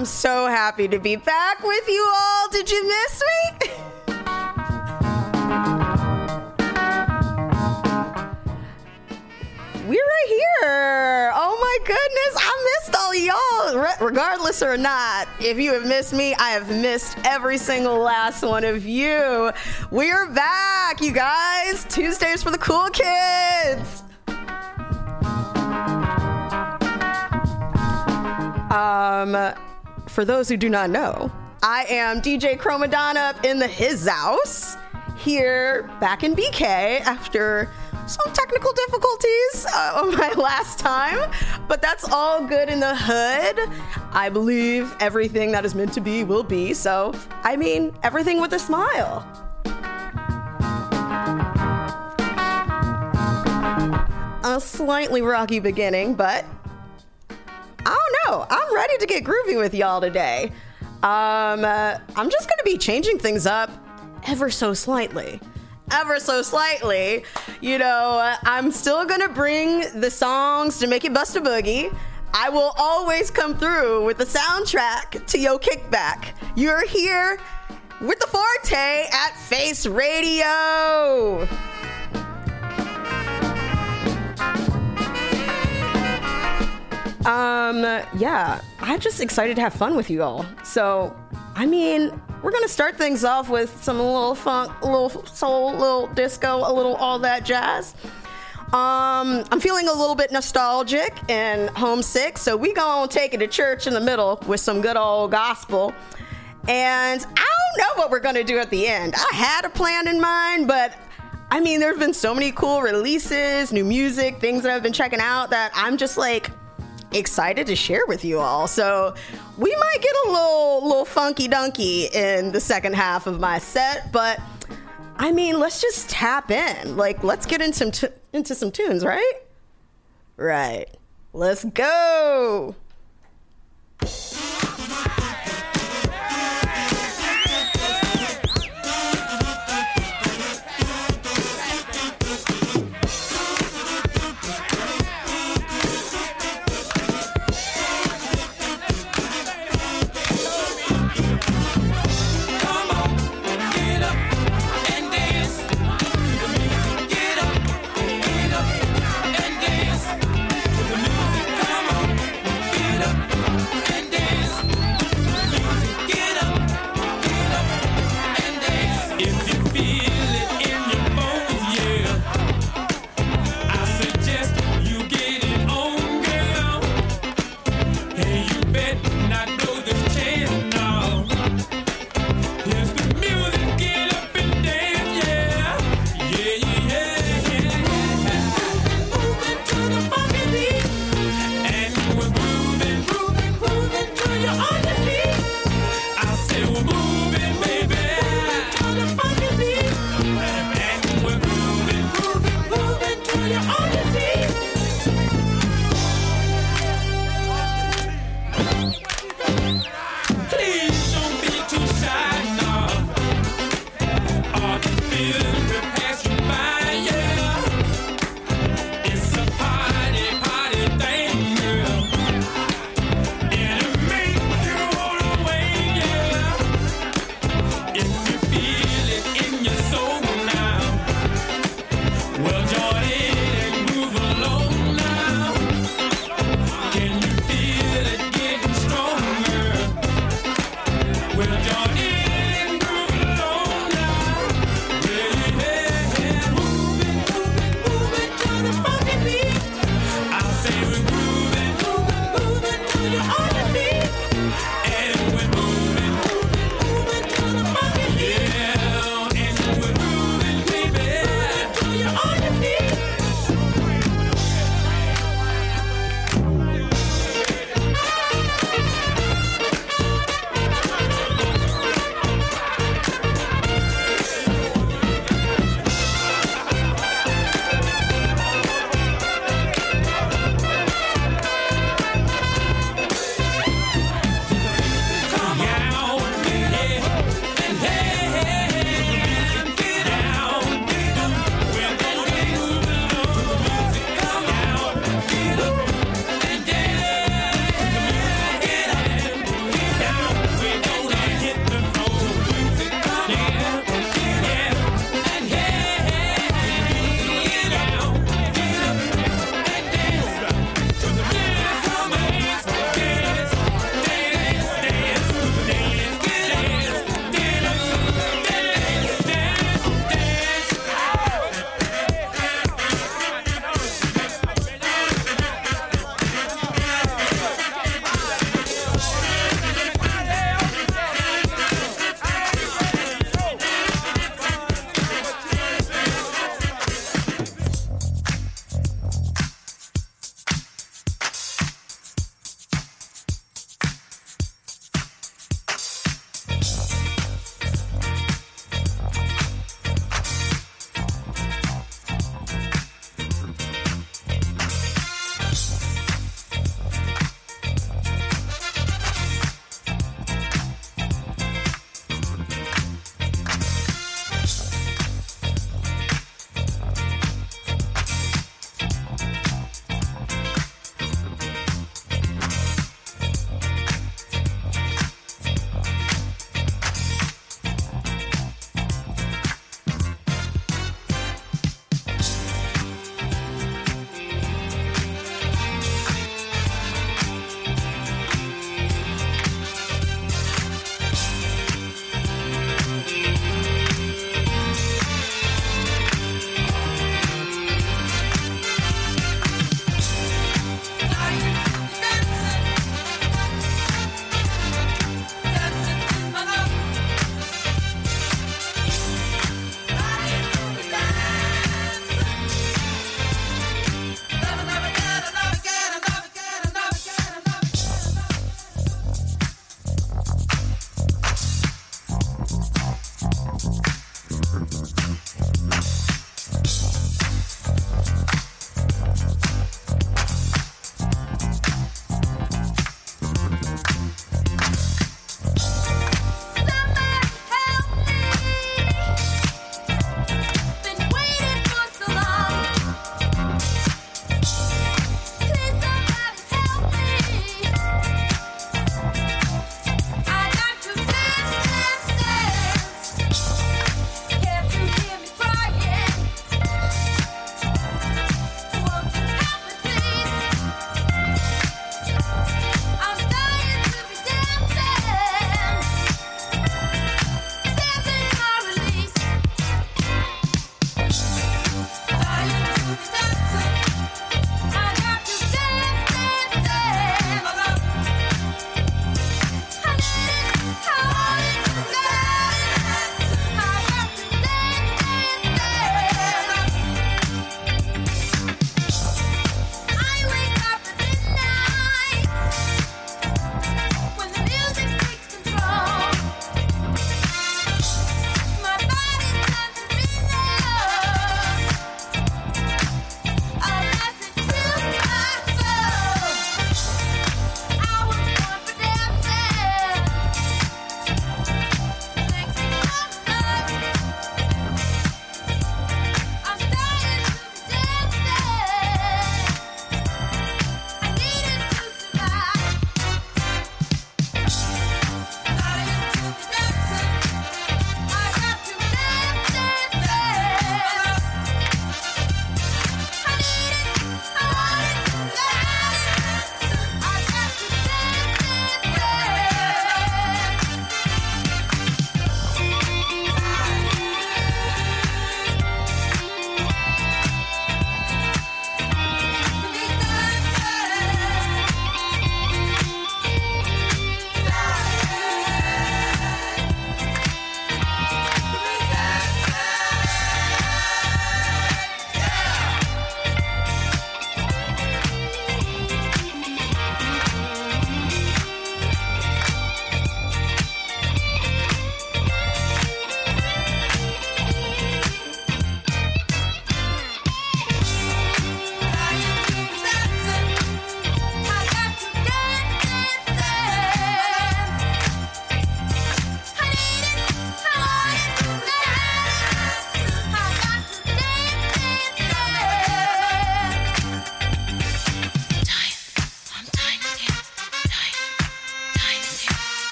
I'm so happy to be back with you all. Did you miss me? We're right here. Oh my goodness. I missed all y'all, re- regardless or not. If you have missed me, I have missed every single last one of you. We're back, you guys. Tuesdays for the cool kids. Um, for those who do not know, I am DJ Chromadonna up in the his house here back in BK after some technical difficulties uh, on my last time, but that's all good in the hood. I believe everything that is meant to be will be. So, I mean, everything with a smile. A slightly rocky beginning, but Know. I'm ready to get groovy with y'all today. Um, uh, I'm just gonna be changing things up ever so slightly. Ever so slightly. You know, uh, I'm still gonna bring the songs to make it bust a boogie. I will always come through with the soundtrack to Yo Kickback. You're here with the Forte at Face Radio. Um, yeah, I'm just excited to have fun with you all. So, I mean, we're gonna start things off with some little funk, a little soul, a little disco, a little all that jazz. Um, I'm feeling a little bit nostalgic and homesick, so we gonna take it to church in the middle with some good old gospel. And I don't know what we're gonna do at the end. I had a plan in mind, but I mean, there's been so many cool releases, new music, things that I've been checking out that I'm just like excited to share with you all. So we might get a little little funky donkey in the second half of my set, but I mean, let's just tap in. Like, let's get some t- into some tunes, right? Right. Let's go.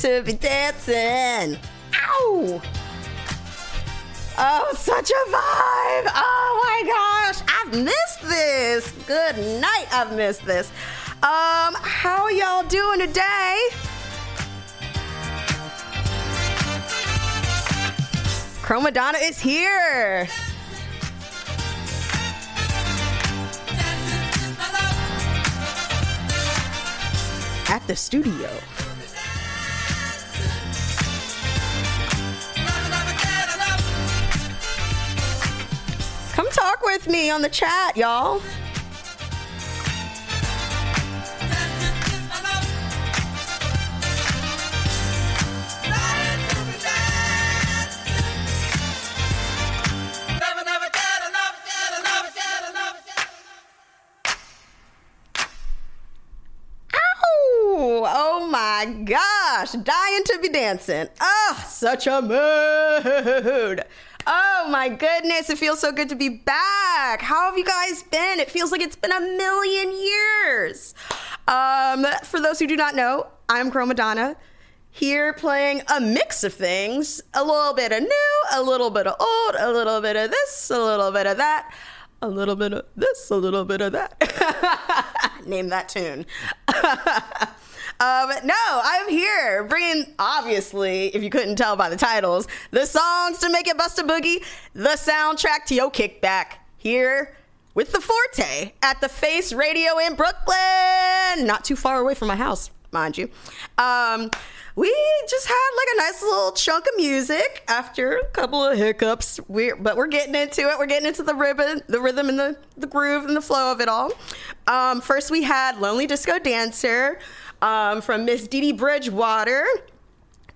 To be dancing. Ow! Oh, such a vibe! Oh my gosh, I've missed this. Good night, I've missed this. Um, how are y'all doing today? Chromadonna is here. At the studio. With me on the chat, y'all. Oh my gosh, dying to be dancing. Oh, such a mood. Oh my goodness, it feels so good to be back. How have you guys been? It feels like it's been a million years. Um, for those who do not know, I'm Chromadonna here playing a mix of things a little bit of new, a little bit of old, a little bit of this, a little bit of that, a little bit of this, a little bit of that. Name that tune. um, no, I'm here bringing, obviously, if you couldn't tell by the titles, the songs to make it bust a boogie, the soundtrack to Yo Kickback. Here with the Forte at the Face Radio in Brooklyn, not too far away from my house, mind you. Um, we just had like a nice little chunk of music after a couple of hiccups. We're, but we're getting into it. We're getting into the rhythm, the rhythm and the, the groove and the flow of it all. Um, first, we had Lonely Disco Dancer um, from Miss Dee Bridgewater.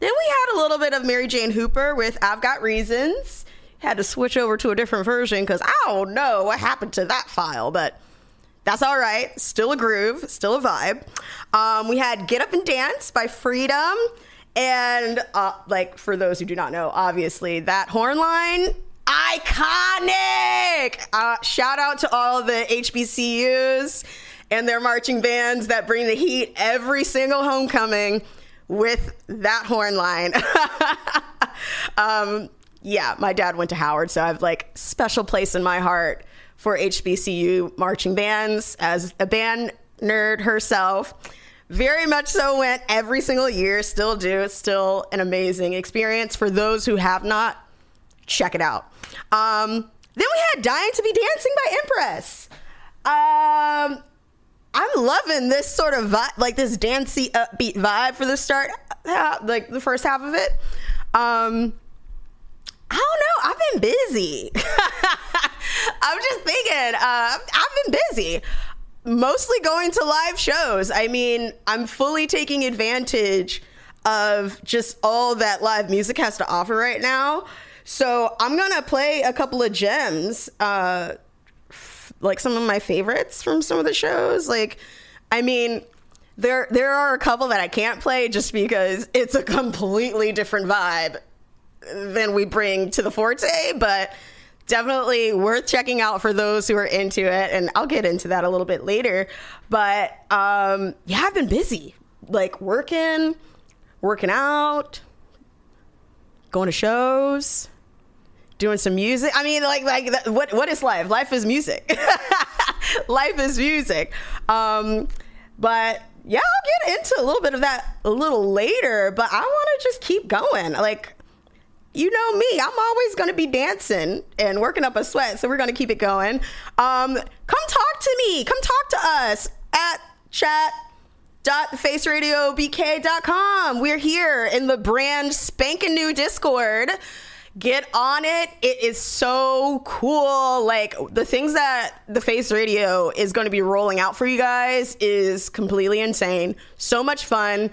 Then we had a little bit of Mary Jane Hooper with I've Got Reasons. Had to switch over to a different version because I don't know what happened to that file, but that's all right. Still a groove, still a vibe. Um, we had Get Up and Dance by Freedom. And, uh, like, for those who do not know, obviously, that horn line, iconic! Uh, shout out to all the HBCUs and their marching bands that bring the heat every single homecoming with that horn line. um, yeah, my dad went to Howard, so I have like special place in my heart for HBCU marching bands as a band nerd herself. Very much so went every single year, still do. It's still an amazing experience for those who have not. Check it out. Um, then we had Dying to Be Dancing by Empress. Um, I'm loving this sort of vibe, like this dancey, upbeat vibe for the start, like the first half of it. Um, I don't know. I've been busy. I'm just thinking. Uh, I've been busy, mostly going to live shows. I mean, I'm fully taking advantage of just all that live music has to offer right now. So I'm gonna play a couple of gems, uh, like some of my favorites from some of the shows. Like, I mean, there there are a couple that I can't play just because it's a completely different vibe than we bring to the Forte, but definitely worth checking out for those who are into it. And I'll get into that a little bit later. But um, yeah, I've been busy, like working, working out, going to shows, doing some music. I mean, like, like what what is life? Life is music. life is music. Um, but yeah, I'll get into a little bit of that a little later. But I want to just keep going. Like, you know me, I'm always going to be dancing and working up a sweat. So we're going to keep it going. Um, come talk to me. Come talk to us at chat www.faceradiobk.com. We're here in the brand spanking new Discord. Get on it. It is so cool. Like the things that the Face Radio is going to be rolling out for you guys is completely insane. So much fun.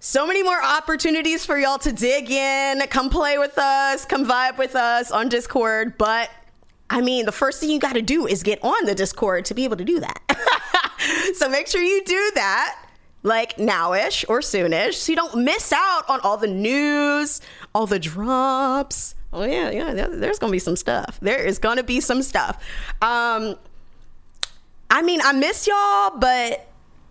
So many more opportunities for y'all to dig in, come play with us, come vibe with us on Discord. But I mean, the first thing you got to do is get on the Discord to be able to do that. so make sure you do that like nowish or soonish, so you don't miss out on all the news, all the drops. Oh yeah, yeah. There's gonna be some stuff. There is gonna be some stuff. Um, I mean, I miss y'all, but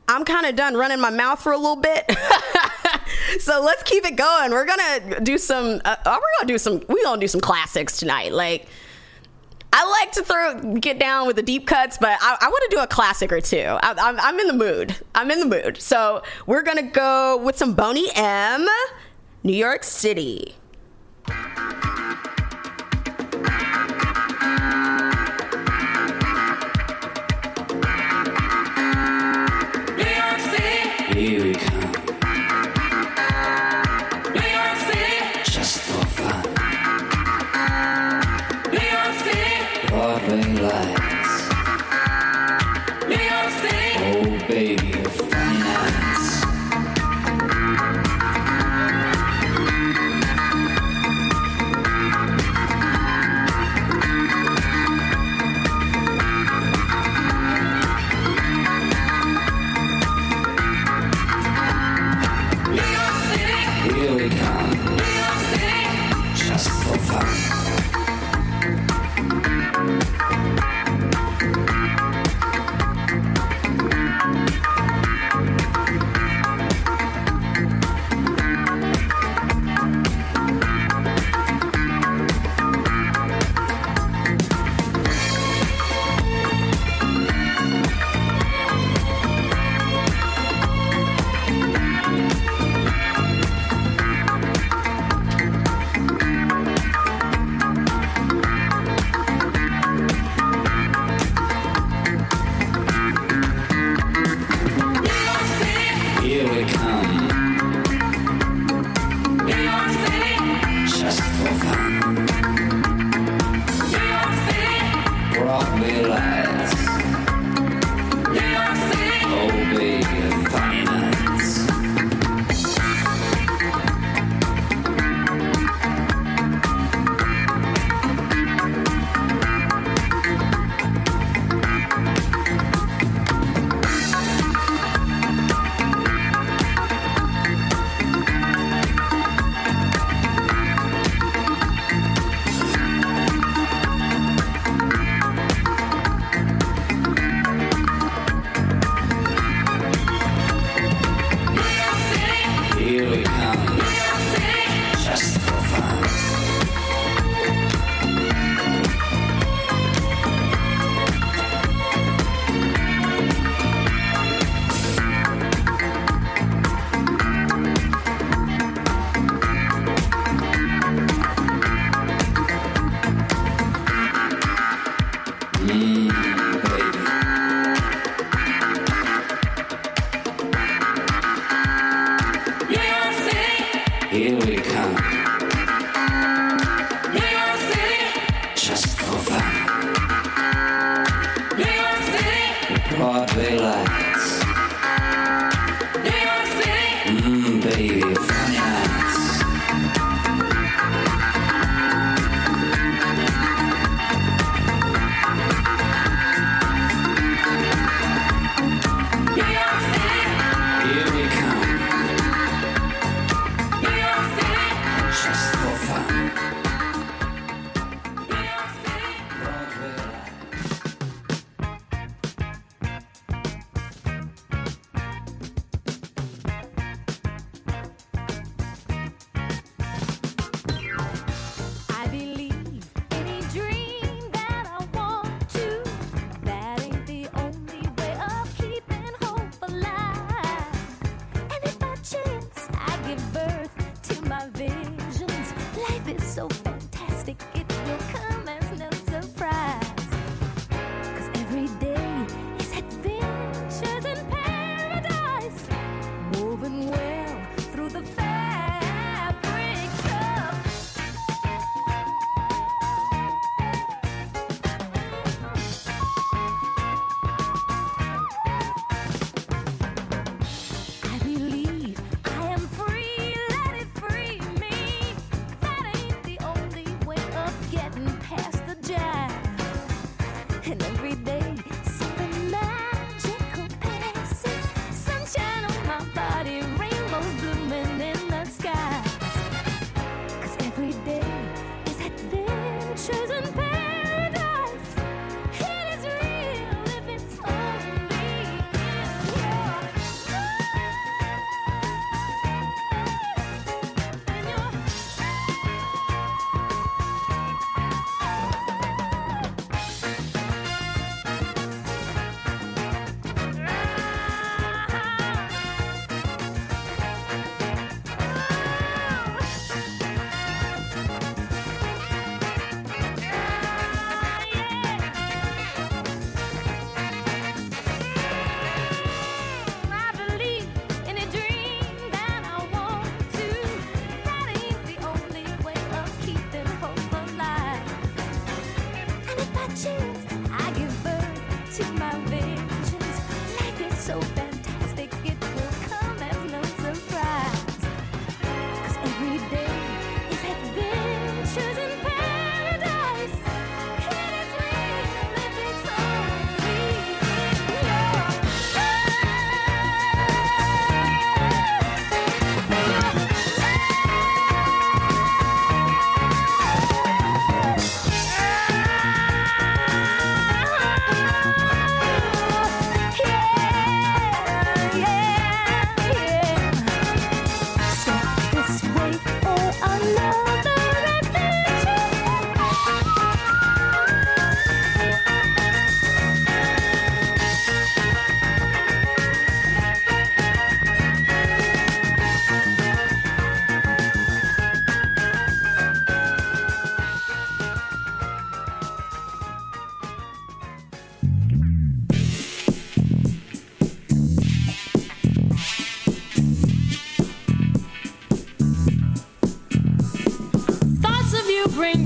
I'm kind of done running my mouth for a little bit. so let's keep it going. We're gonna do some. Uh, we're gonna do some. We gonna do some classics tonight. Like I like to throw get down with the deep cuts, but I, I want to do a classic or two. I, I'm, I'm in the mood. I'm in the mood. So we're gonna go with some Boney M, New York City.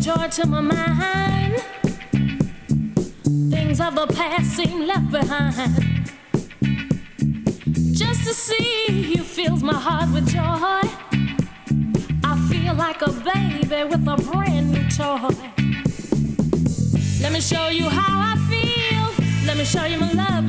joy to my mind. Things of the past seem left behind. Just to see you fills my heart with joy. I feel like a baby with a brand new toy. Let me show you how I feel. Let me show you my love.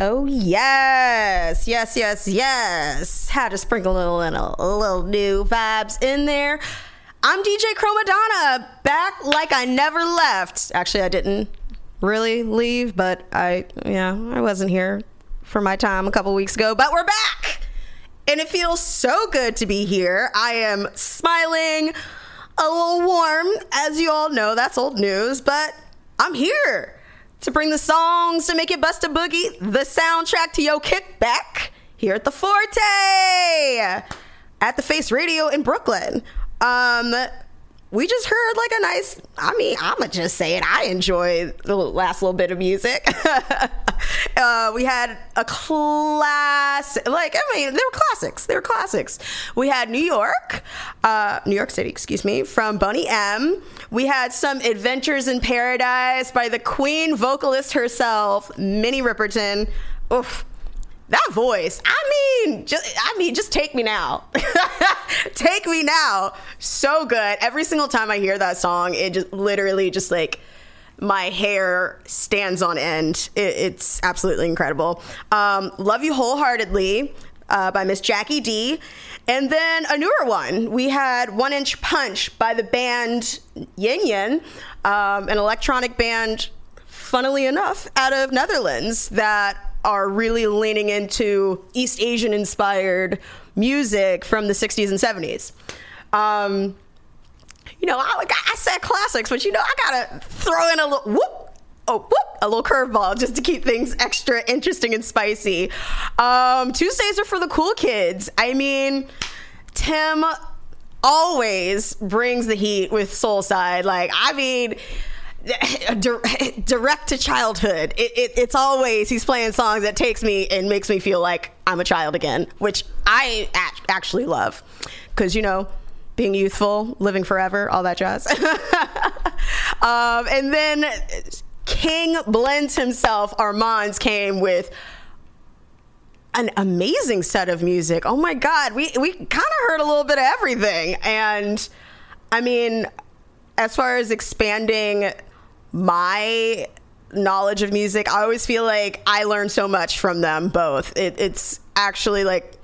Oh yes, yes, yes, yes. Had to sprinkle a little, little, a little new vibes in there. I'm DJ Chromadonna, back like I never left. Actually, I didn't really leave, but I, yeah, I wasn't here for my time a couple weeks ago. But we're back, and it feels so good to be here. I am smiling, a little warm, as you all know. That's old news, but I'm here to bring the songs to make it bust a boogie, the soundtrack to yo kickback here at the Forte at the Face Radio in Brooklyn. Um, we just heard like a nice. I mean, I'ma just say it. I enjoyed the last little bit of music. uh, we had a class. Like I mean, they were classics. They were classics. We had New York, uh, New York City, excuse me, from Boney M. We had some Adventures in Paradise by the Queen vocalist herself, Minnie Riperton. Oof, that voice. I mean, just I mean, just take me now. take me now. So good. Every single time I hear that song, it just literally just like my hair stands on end. It, it's absolutely incredible. Um, Love You Wholeheartedly uh, by Miss Jackie D. And then a newer one. We had One Inch Punch by the band Yin Yin, um, an electronic band, funnily enough, out of Netherlands that are really leaning into East Asian inspired music from the 60s and 70s. Um, you know, I, I said classics, but you know, I gotta throw in a little whoop, oh whoop, a little curveball just to keep things extra interesting and spicy. Um, Tuesdays are for the cool kids. I mean, Tim always brings the heat with Soul Side. Like, I mean. direct to childhood it, it, it's always he's playing songs that takes me and makes me feel like i'm a child again which i actually love because you know being youthful living forever all that jazz um, and then king blends himself armands came with an amazing set of music oh my god we, we kind of heard a little bit of everything and i mean as far as expanding my knowledge of music, I always feel like I learn so much from them both. It, it's actually like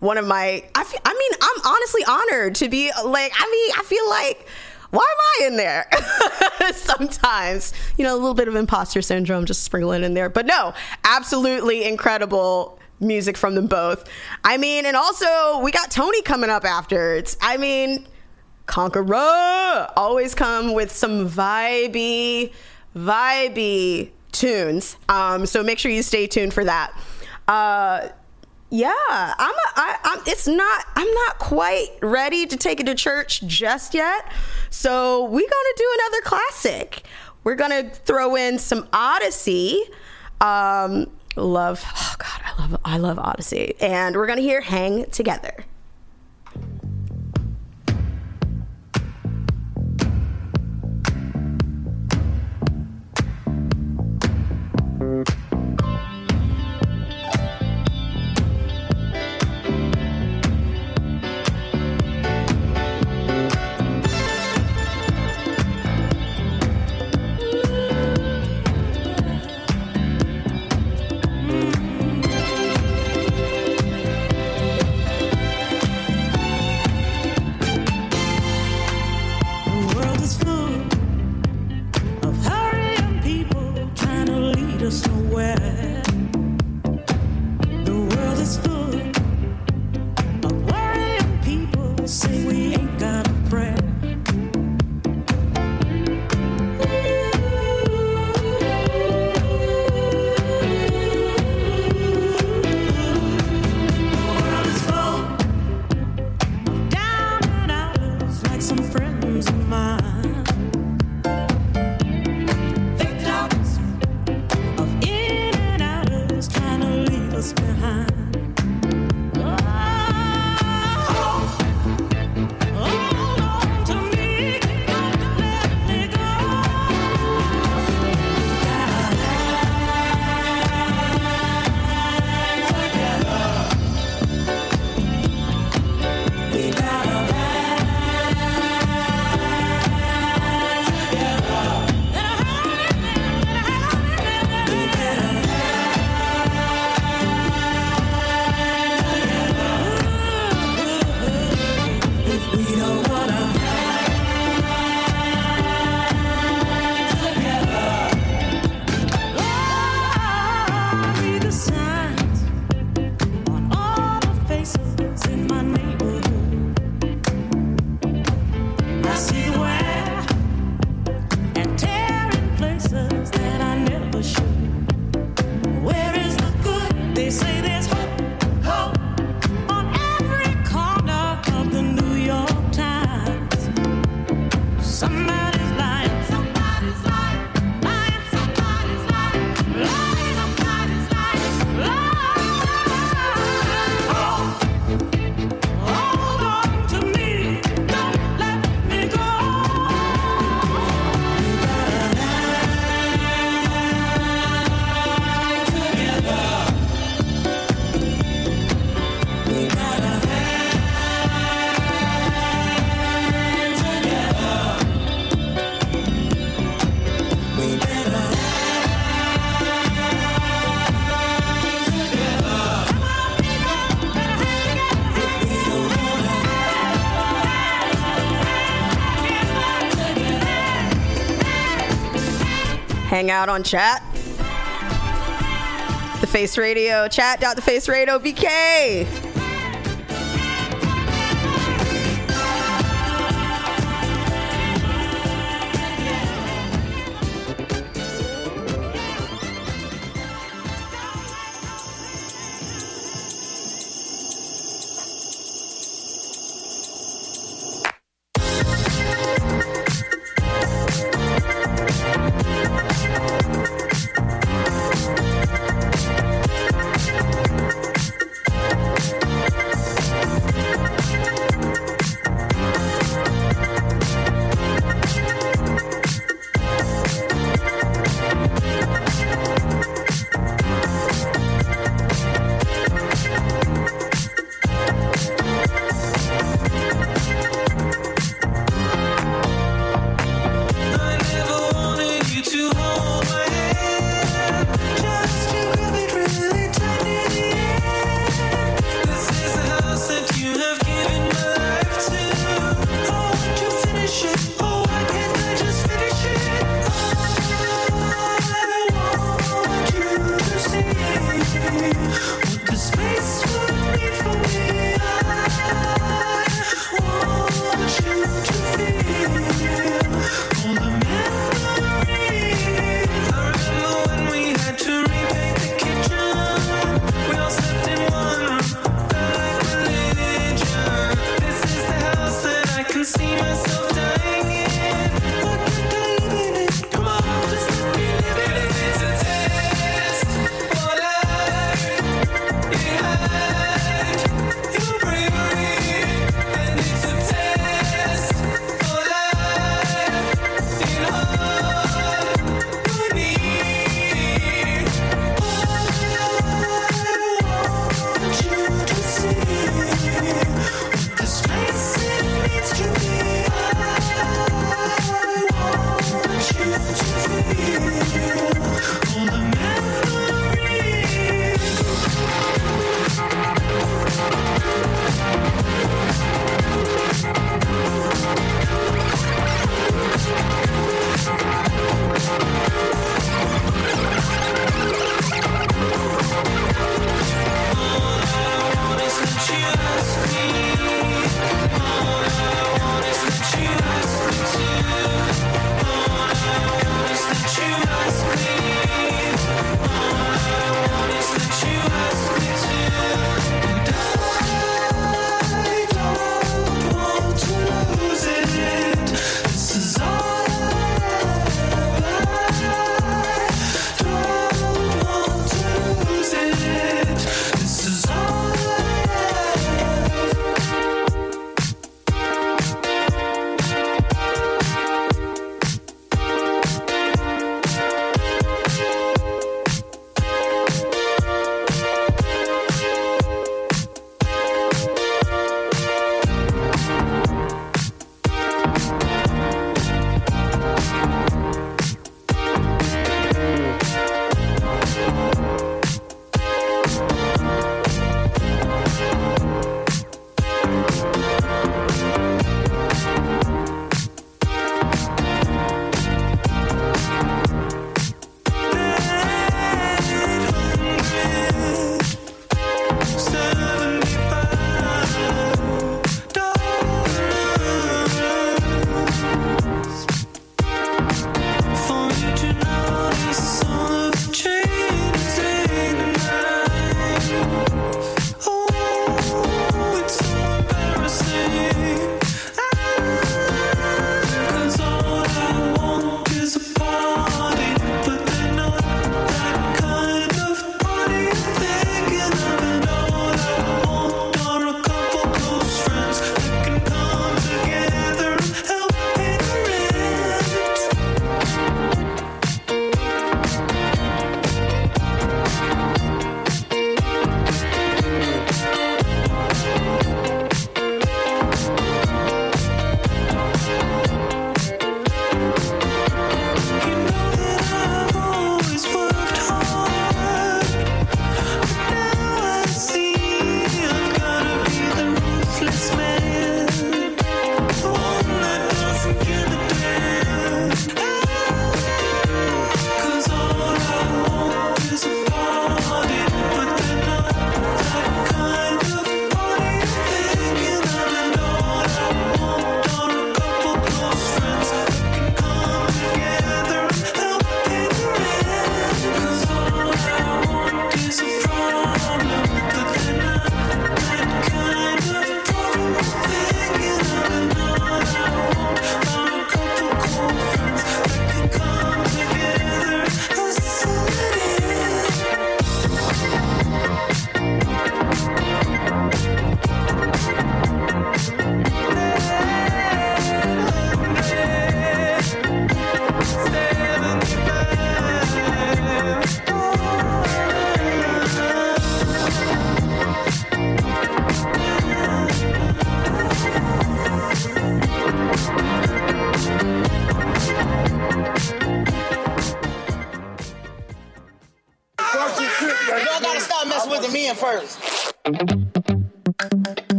one of my. I, feel, I mean, I'm honestly honored to be like. I mean, I feel like. Why am I in there? Sometimes, you know, a little bit of imposter syndrome just sprinkling in there. But no, absolutely incredible music from them both. I mean, and also we got Tony coming up after. It's, I mean, Conqueror always come with some vibey, vibey tunes. Um, so make sure you stay tuned for that. Uh, yeah, I'm. A, I, I'm. It's not. I'm not quite ready to take it to church just yet. So we're gonna do another classic. We're gonna throw in some Odyssey. Um, love. Oh God, I love. I love Odyssey, and we're gonna hear "Hang Together." Hang out on chat. The Face Radio, chat.thefaceradio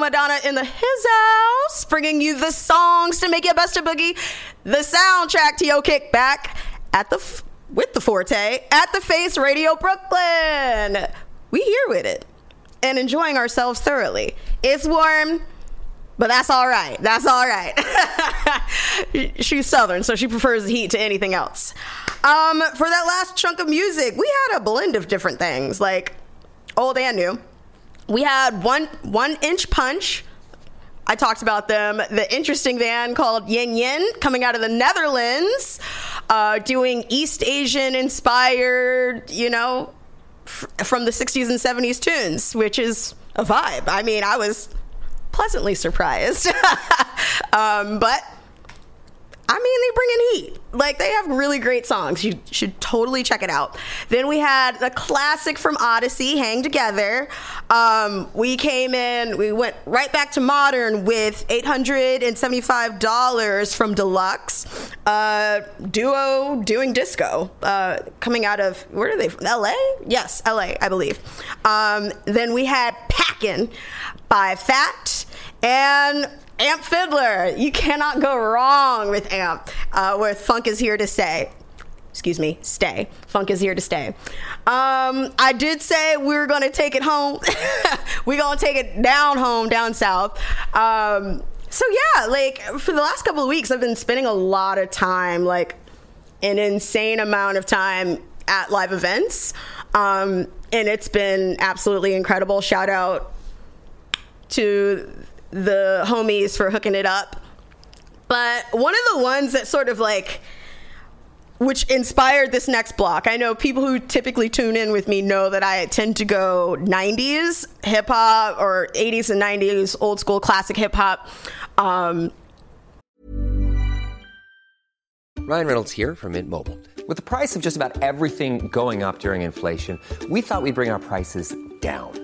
DJ in the his house, bringing you the songs to make your best of boogie, the soundtrack to your kickback at the f- with the forte at the Face Radio Brooklyn. We here with it and enjoying ourselves thoroughly. It's warm, but that's all right. That's all right. She's Southern, so she prefers the heat to anything else. Um, for that last chunk of music, we had a blend of different things, like old and new. We had one one inch punch. I talked about them. The interesting band called Yin Yin coming out of the Netherlands, uh, doing East Asian inspired, you know, f- from the 60s and 70s tunes, which is a vibe. I mean, I was pleasantly surprised. um, but I mean, they bring in heat. Like they have really great songs. You should totally check it out. Then we had the classic from Odyssey, "Hang Together." Um, we came in. We went right back to modern with eight hundred and seventy-five dollars from Deluxe uh, duo doing disco, uh, coming out of where are they from? L.A. Yes, L.A. I believe. Um, then we had "Packin" by Fat and Amp Fiddler. You cannot go wrong with Amp. Uh, where Funk is here to stay. Excuse me, stay. Funk is here to stay. Um, I did say we were gonna take it home. we're gonna take it down home, down south. Um, so yeah, like for the last couple of weeks, I've been spending a lot of time, like an insane amount of time at live events. Um, and it's been absolutely incredible. Shout out to the homies for hooking it up. But one of the ones that sort of like which inspired this next block. I know people who typically tune in with me know that I tend to go 90s hip hop or 80s and 90s old school classic hip hop. Um, Ryan Reynolds here from Mint Mobile. With the price of just about everything going up during inflation, we thought we'd bring our prices down.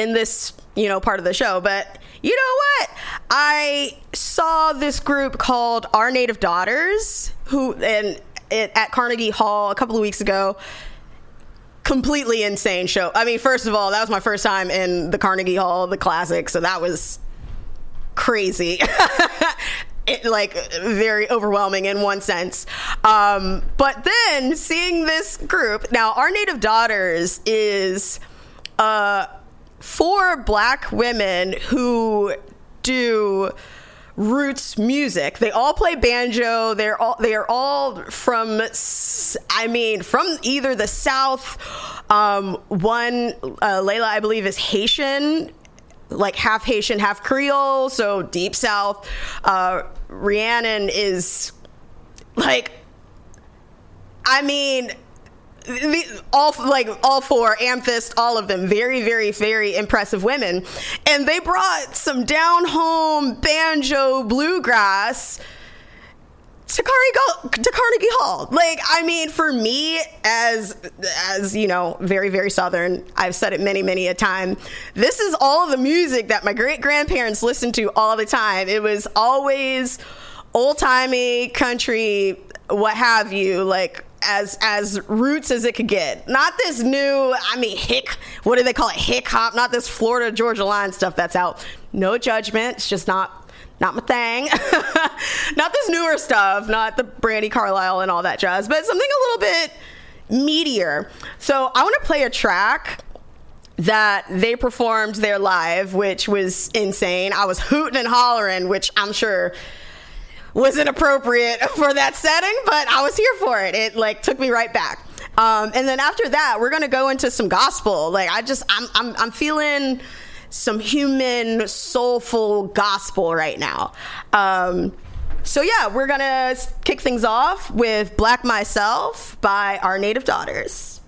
In this you know part of the show but you know what? I saw this group called our native daughters who and it at carnegie hall a couple of weeks ago. Completely insane show. I mean first of all that was my first time in the carnegie hall the classic so that was crazy. It, like very overwhelming in one sense. Um, but then seeing this group now, our native daughters is uh, four black women who do roots music. They all play banjo. They're all they are all from I mean from either the south. Um, one uh, Leyla I believe is Haitian like half Haitian, half Creole, so deep south. Uh, Rhiannon is like, I mean, the, all like all four Amythyst all of them very very very impressive women and they brought some down home banjo bluegrass to Carnegie, to Carnegie Hall. Like, I mean, for me, as as you know, very very southern. I've said it many many a time. This is all the music that my great grandparents listened to all the time. It was always old timey country, what have you, like as as roots as it could get. Not this new, I mean, hick. What do they call it? Hick hop. Not this Florida Georgia line stuff that's out. No judgment. It's just not not my thing. not this newer stuff, not the Brandi Carlile and all that jazz, but something a little bit meatier. So I want to play a track that they performed there live, which was insane. I was hooting and hollering, which I'm sure was inappropriate for that setting, but I was here for it. It like took me right back. Um, and then after that, we're gonna go into some gospel. Like I just, I'm, I'm, I'm feeling some human, soulful gospel right now. Um, so yeah, we're gonna kick things off with "Black Myself" by our Native Daughters.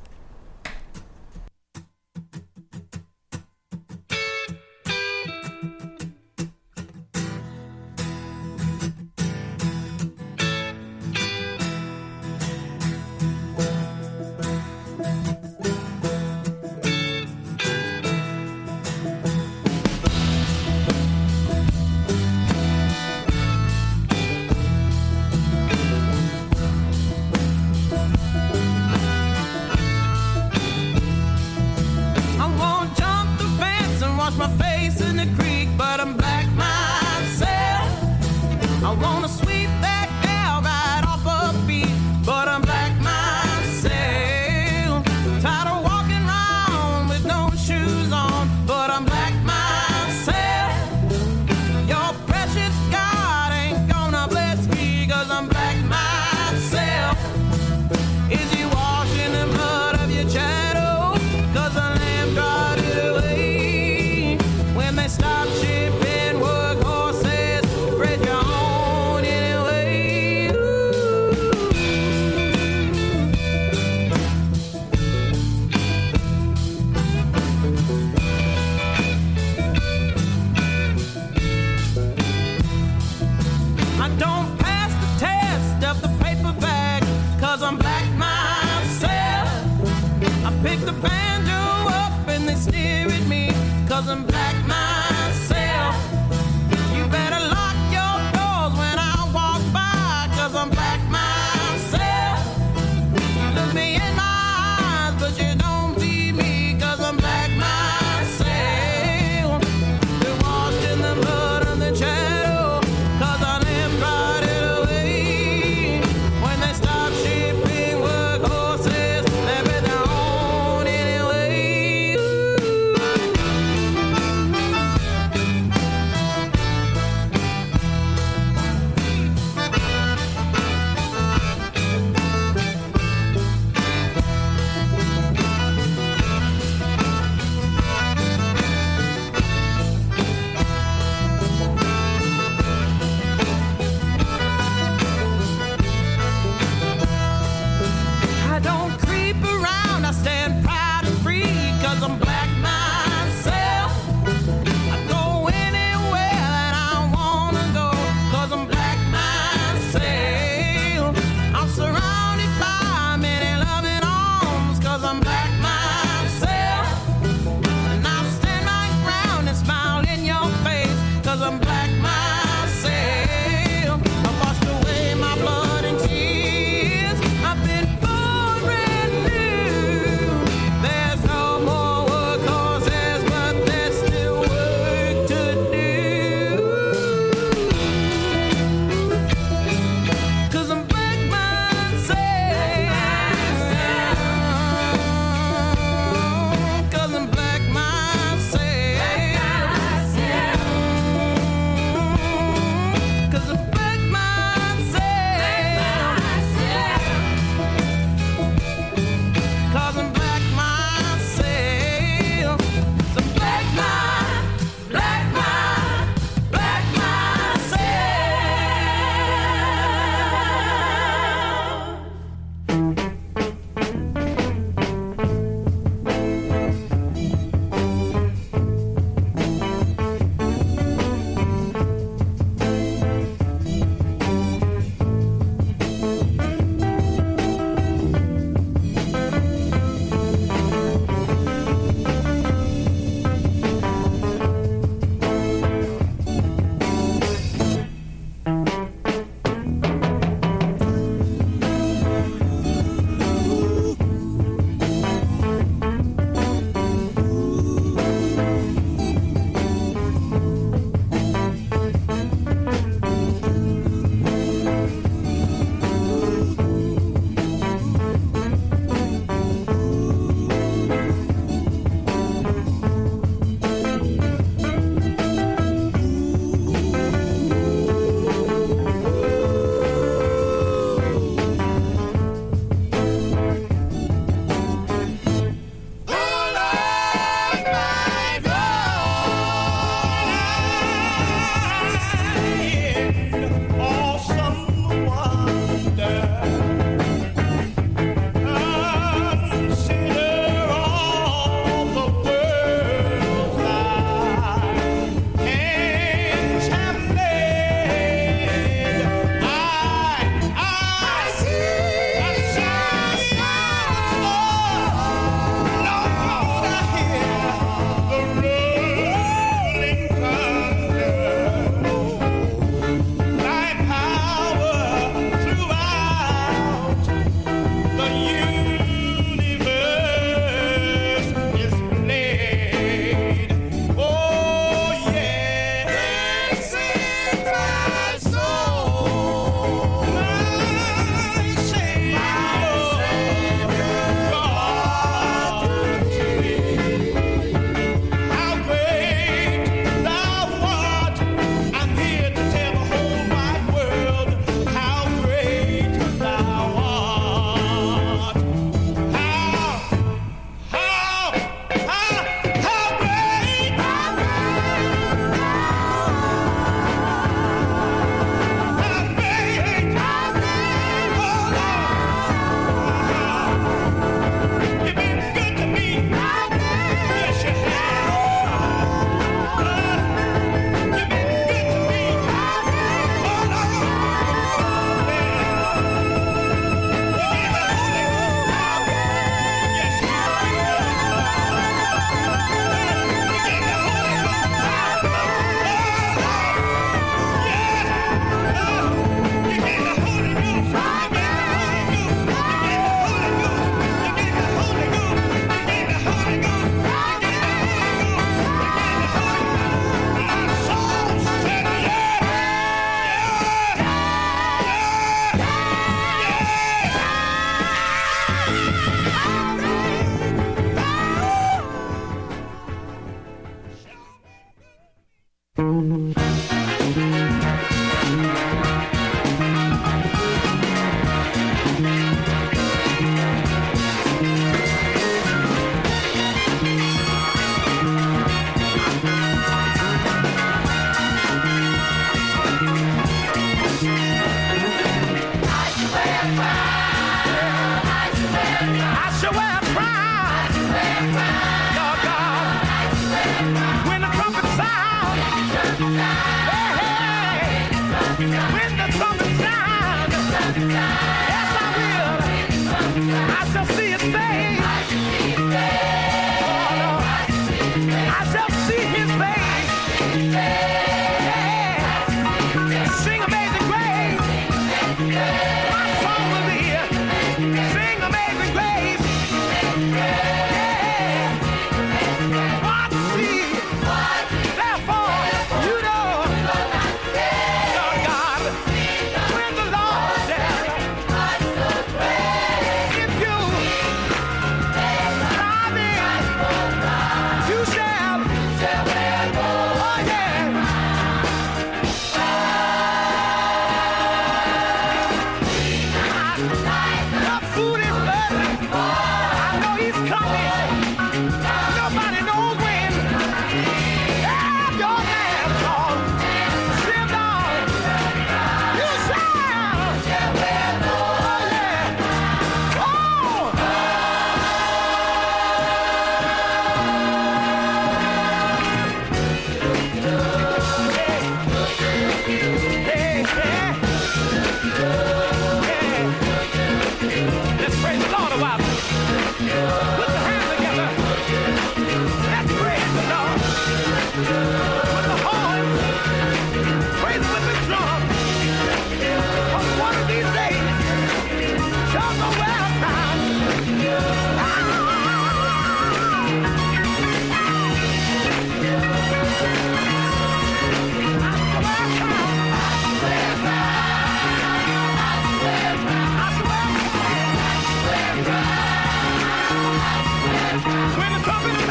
Coming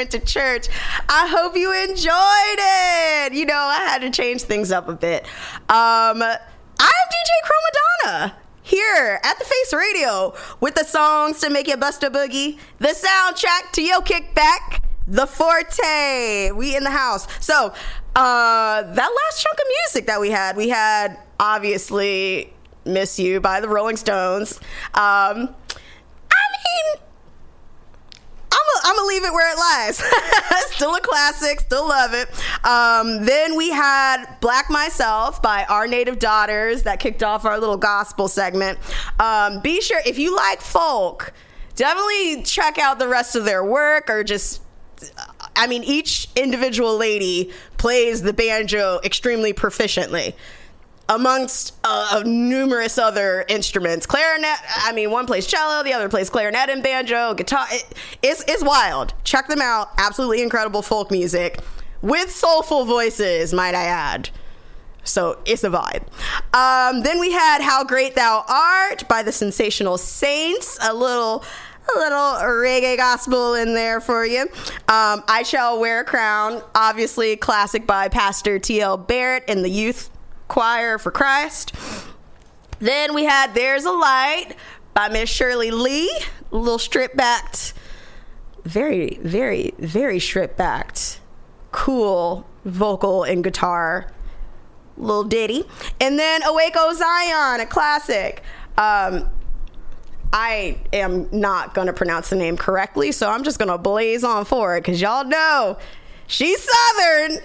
went to church. I hope you enjoyed it. You know, I had to change things up a bit. Um, I'm DJ Chromadonna here at the Face Radio with the songs to make you bust a boogie, the soundtrack to your kickback, the forte. We in the house. So, uh, that last chunk of music that we had, we had obviously "Miss You" by the Rolling Stones. Um, I mean, I'm gonna leave it where it lies. still a classic, still love it. Um, then we had Black Myself by Our Native Daughters that kicked off our little gospel segment. Um, be sure, if you like folk, definitely check out the rest of their work or just. I mean, each individual lady plays the banjo extremely proficiently amongst uh, numerous other instruments. Clarinet, I mean, one plays cello, the other plays clarinet and banjo, guitar. It, it's, it's wild. Check them out. Absolutely incredible folk music with soulful voices, might I add. So it's a vibe. Um, then we had How Great Thou Art by the Sensational Saints, a little a little reggae gospel in there for you. Um, I Shall Wear a Crown, obviously classic by Pastor T.L. Barrett and the Youth Choir for Christ. Then we had There's a Light by Miss Shirley Lee, a little strip backed, very, very, very strip backed, cool vocal and guitar, little ditty. And then Awake O Zion, a classic. Um, I am not going to pronounce the name correctly, so I'm just going to blaze on for it because y'all know she's Southern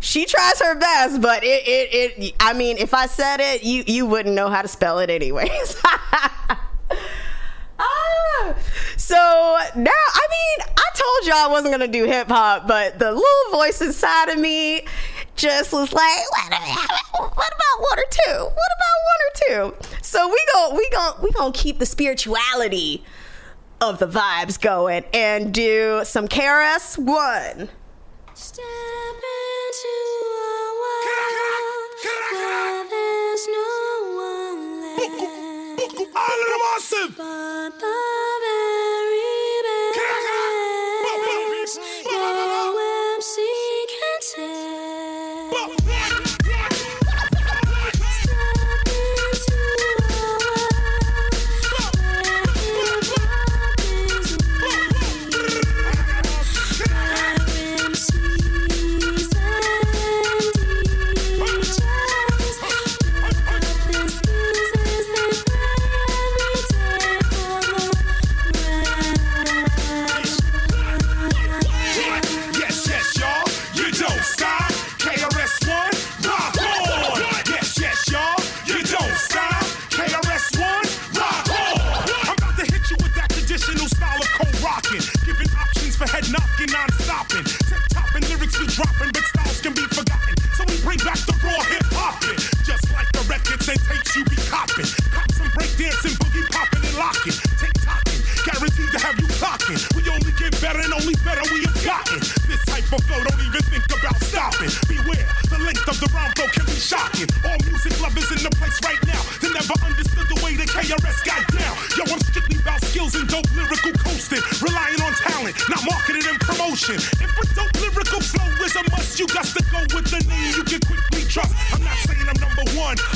she tries her best, but it, it, it, I mean, if I said it, you, you wouldn't know how to spell it anyways. ah, so now, I mean, I told y'all I wasn't gonna do hip hop, but the little voice inside of me just was like, what, what about one or two? What about one or two? So we go, we go, we gonna keep the spirituality of the vibes going and do some KRS One. Step into a world where there's no one left. But the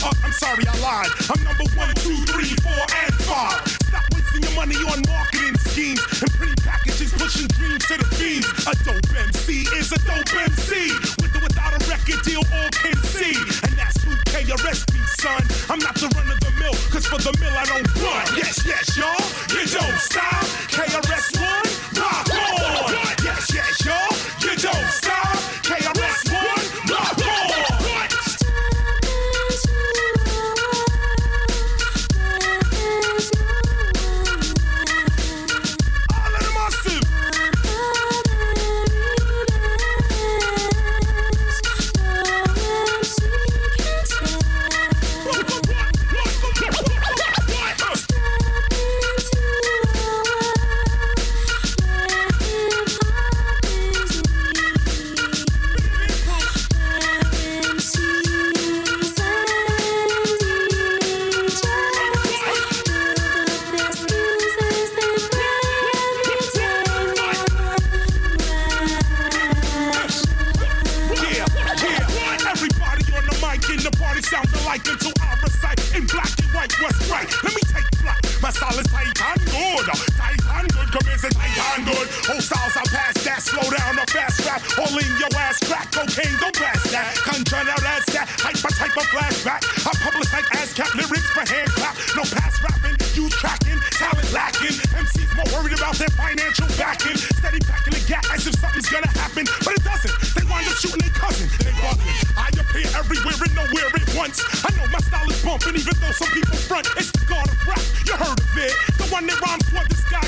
Uh, I'm sorry, I lied. I'm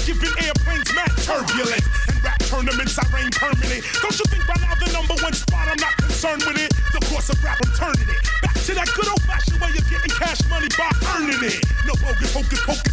giving airplanes mad turbulence. And rap tournaments, I reign permanent. Don't you think by now the number one spot, I'm not concerned with it? The course of rap, I'm turning it. Back to that good old fashioned way of getting cash money by earning it. No bogus, hocus pocus,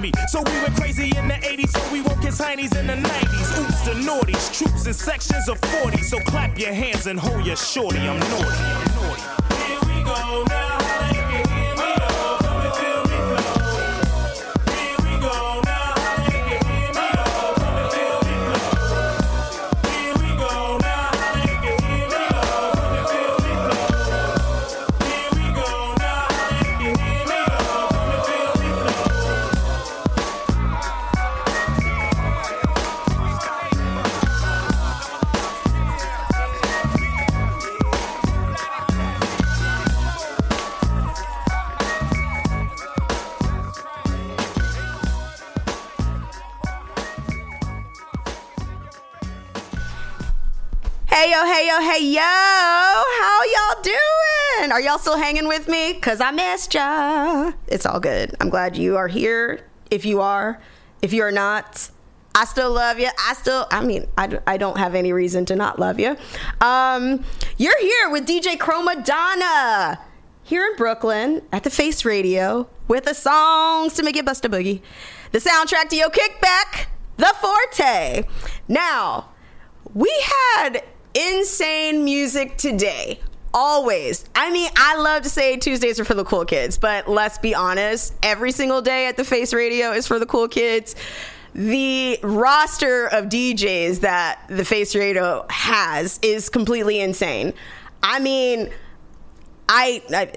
me. So we went crazy in the 80s, so we woke his heinies in the 90s. Oops, the naughties, troops in sections of 40. So clap your hands and hold your shorty, I'm naughty. I'm naughty. Here we go now. Are y'all still hanging with me? Cause I missed ya. It's all good. I'm glad you are here. If you are, if you are not, I still love you. I still, I mean, I, I don't have any reason to not love you. Um, you're here with DJ Chromadonna here in Brooklyn at the Face Radio with the songs to make it bust a boogie. The soundtrack to your kickback, The Forte. Now, we had insane music today. Always. I mean, I love to say Tuesdays are for the cool kids, but let's be honest, every single day at the Face Radio is for the cool kids. The roster of DJs that the Face Radio has is completely insane. I mean, I, I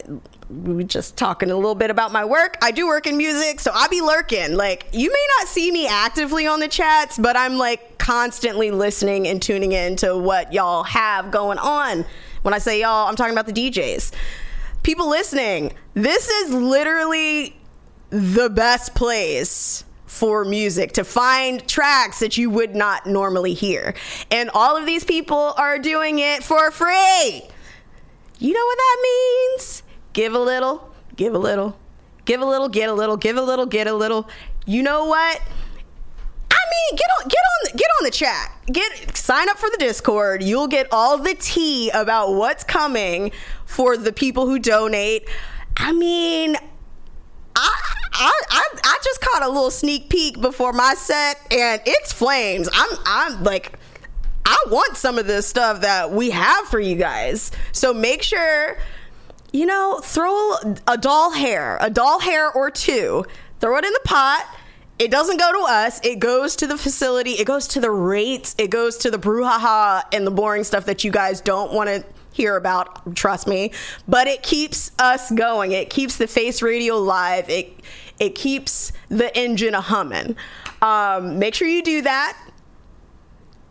we were just talking a little bit about my work. I do work in music, so I be lurking. Like you may not see me actively on the chats, but I'm like constantly listening and tuning in to what y'all have going on. When I say y'all, I'm talking about the DJs. People listening. This is literally the best place for music to find tracks that you would not normally hear. And all of these people are doing it for free. You know what that means? Give a little, give a little, give a little, get a little, give a little, get a little. You know what? I mean, get on, get on, get on the chat. Get sign up for the Discord. You'll get all the tea about what's coming for the people who donate. I mean, I, I, I, I just caught a little sneak peek before my set, and it's flames. I'm, I'm like, I want some of this stuff that we have for you guys. So make sure, you know, throw a doll hair, a doll hair or two, throw it in the pot. It doesn't go to us. It goes to the facility. It goes to the rates. It goes to the brouhaha and the boring stuff that you guys don't want to hear about. Trust me. But it keeps us going. It keeps the face radio live. It it keeps the engine a humming. Um, make sure you do that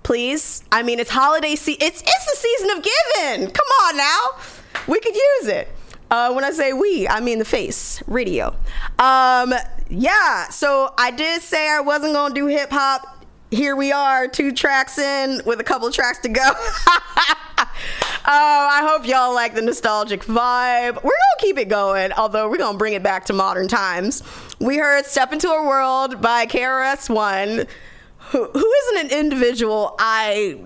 please. I mean, it's holiday season. It's it's the season of giving. Come on now, we could use it. Uh, when I say we, I mean the face radio. Um, yeah. So I did say I wasn't gonna do hip hop. Here we are, two tracks in with a couple tracks to go. oh, I hope y'all like the nostalgic vibe. We're gonna keep it going, although we're gonna bring it back to modern times. We heard "Step Into a World" by KRS One who, who isn't an individual I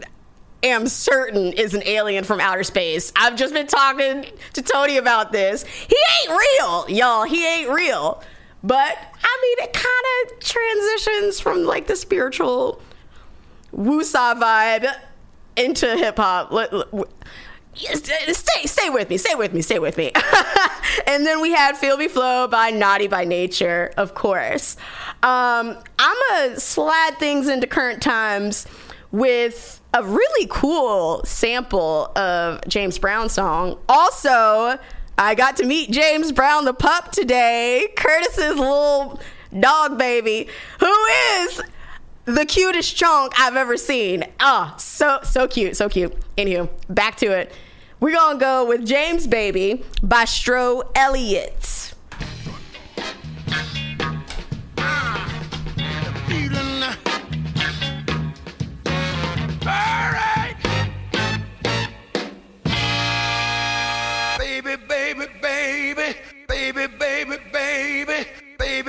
am certain is an alien from outer space. I've just been talking to Tony about this. He ain't real, y'all. He ain't real. But Mean, it kind of transitions from like the spiritual woosah vibe into hip hop. Stay, stay with me, stay with me, stay with me. and then we had Feel Me Flow by Naughty by Nature, of course. Um, I'm gonna slide things into current times with a really cool sample of James Brown song. Also, I got to meet James Brown the pup today, Curtis's little dog baby, who is the cutest chunk I've ever seen. Ah, oh, so so cute, so cute. Anywho, back to it. We're gonna go with James Baby by Stro Elliot. Baby, baby, baby, baby, baby, baby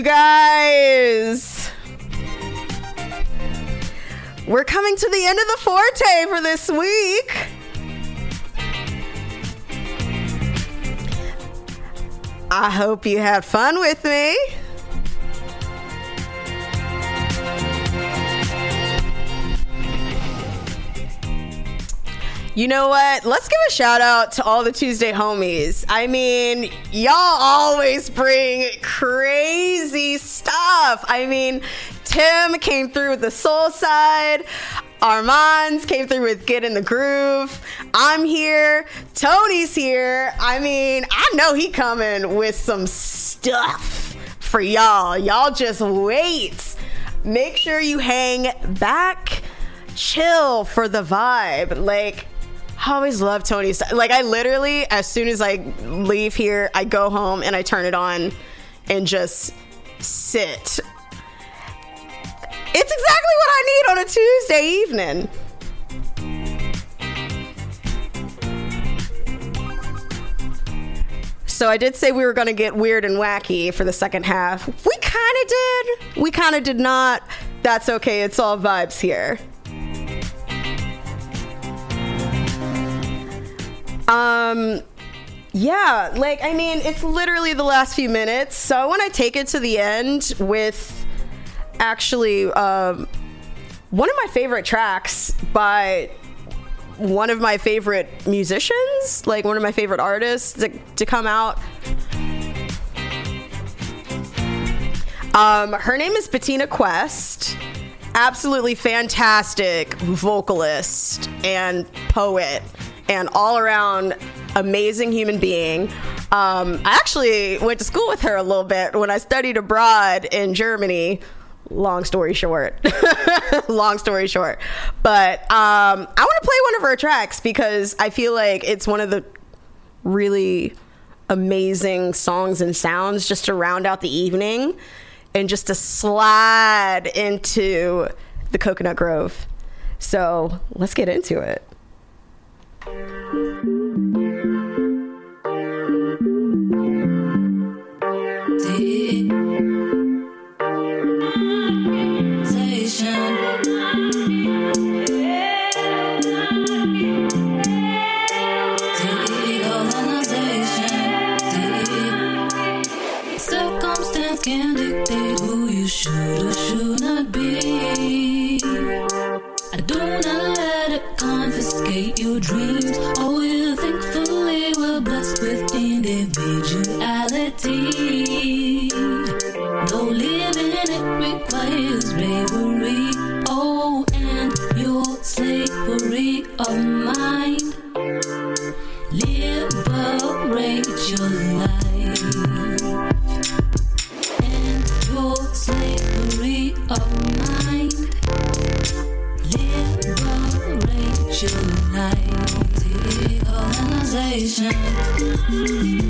you guys. We're coming to the end of the forte for this week. I hope you had fun with me. You know what? Let's give a shout out to all the Tuesday homies. I mean, y'all always bring stuff. I mean, Tim came through with the soul side. Armand's came through with Get in the Groove. I'm here. Tony's here. I mean, I know he coming with some stuff for y'all. Y'all just wait. Make sure you hang back, chill for the vibe. Like, I always love Tony's. Like, I literally, as soon as I leave here, I go home and I turn it on and just sit it's exactly what I need on a Tuesday evening. So I did say we were going to get weird and wacky for the second half. We kind of did. We kind of did not. That's okay. It's all vibes here. Um yeah, like I mean, it's literally the last few minutes. So I want to take it to the end with actually um, one of my favorite tracks by one of my favorite musicians, like one of my favorite artists to, to come out. Um, her name is Bettina Quest. Absolutely fantastic vocalist and poet, and all around amazing human being. Um, I actually went to school with her a little bit when I studied abroad in Germany. Long story short. Long story short. But um i want to play one of her tracks because i feel like it's one of the really amazing songs and sounds just to round out the evening and just to slide into the coconut grove. So let's get into it who Decolonization.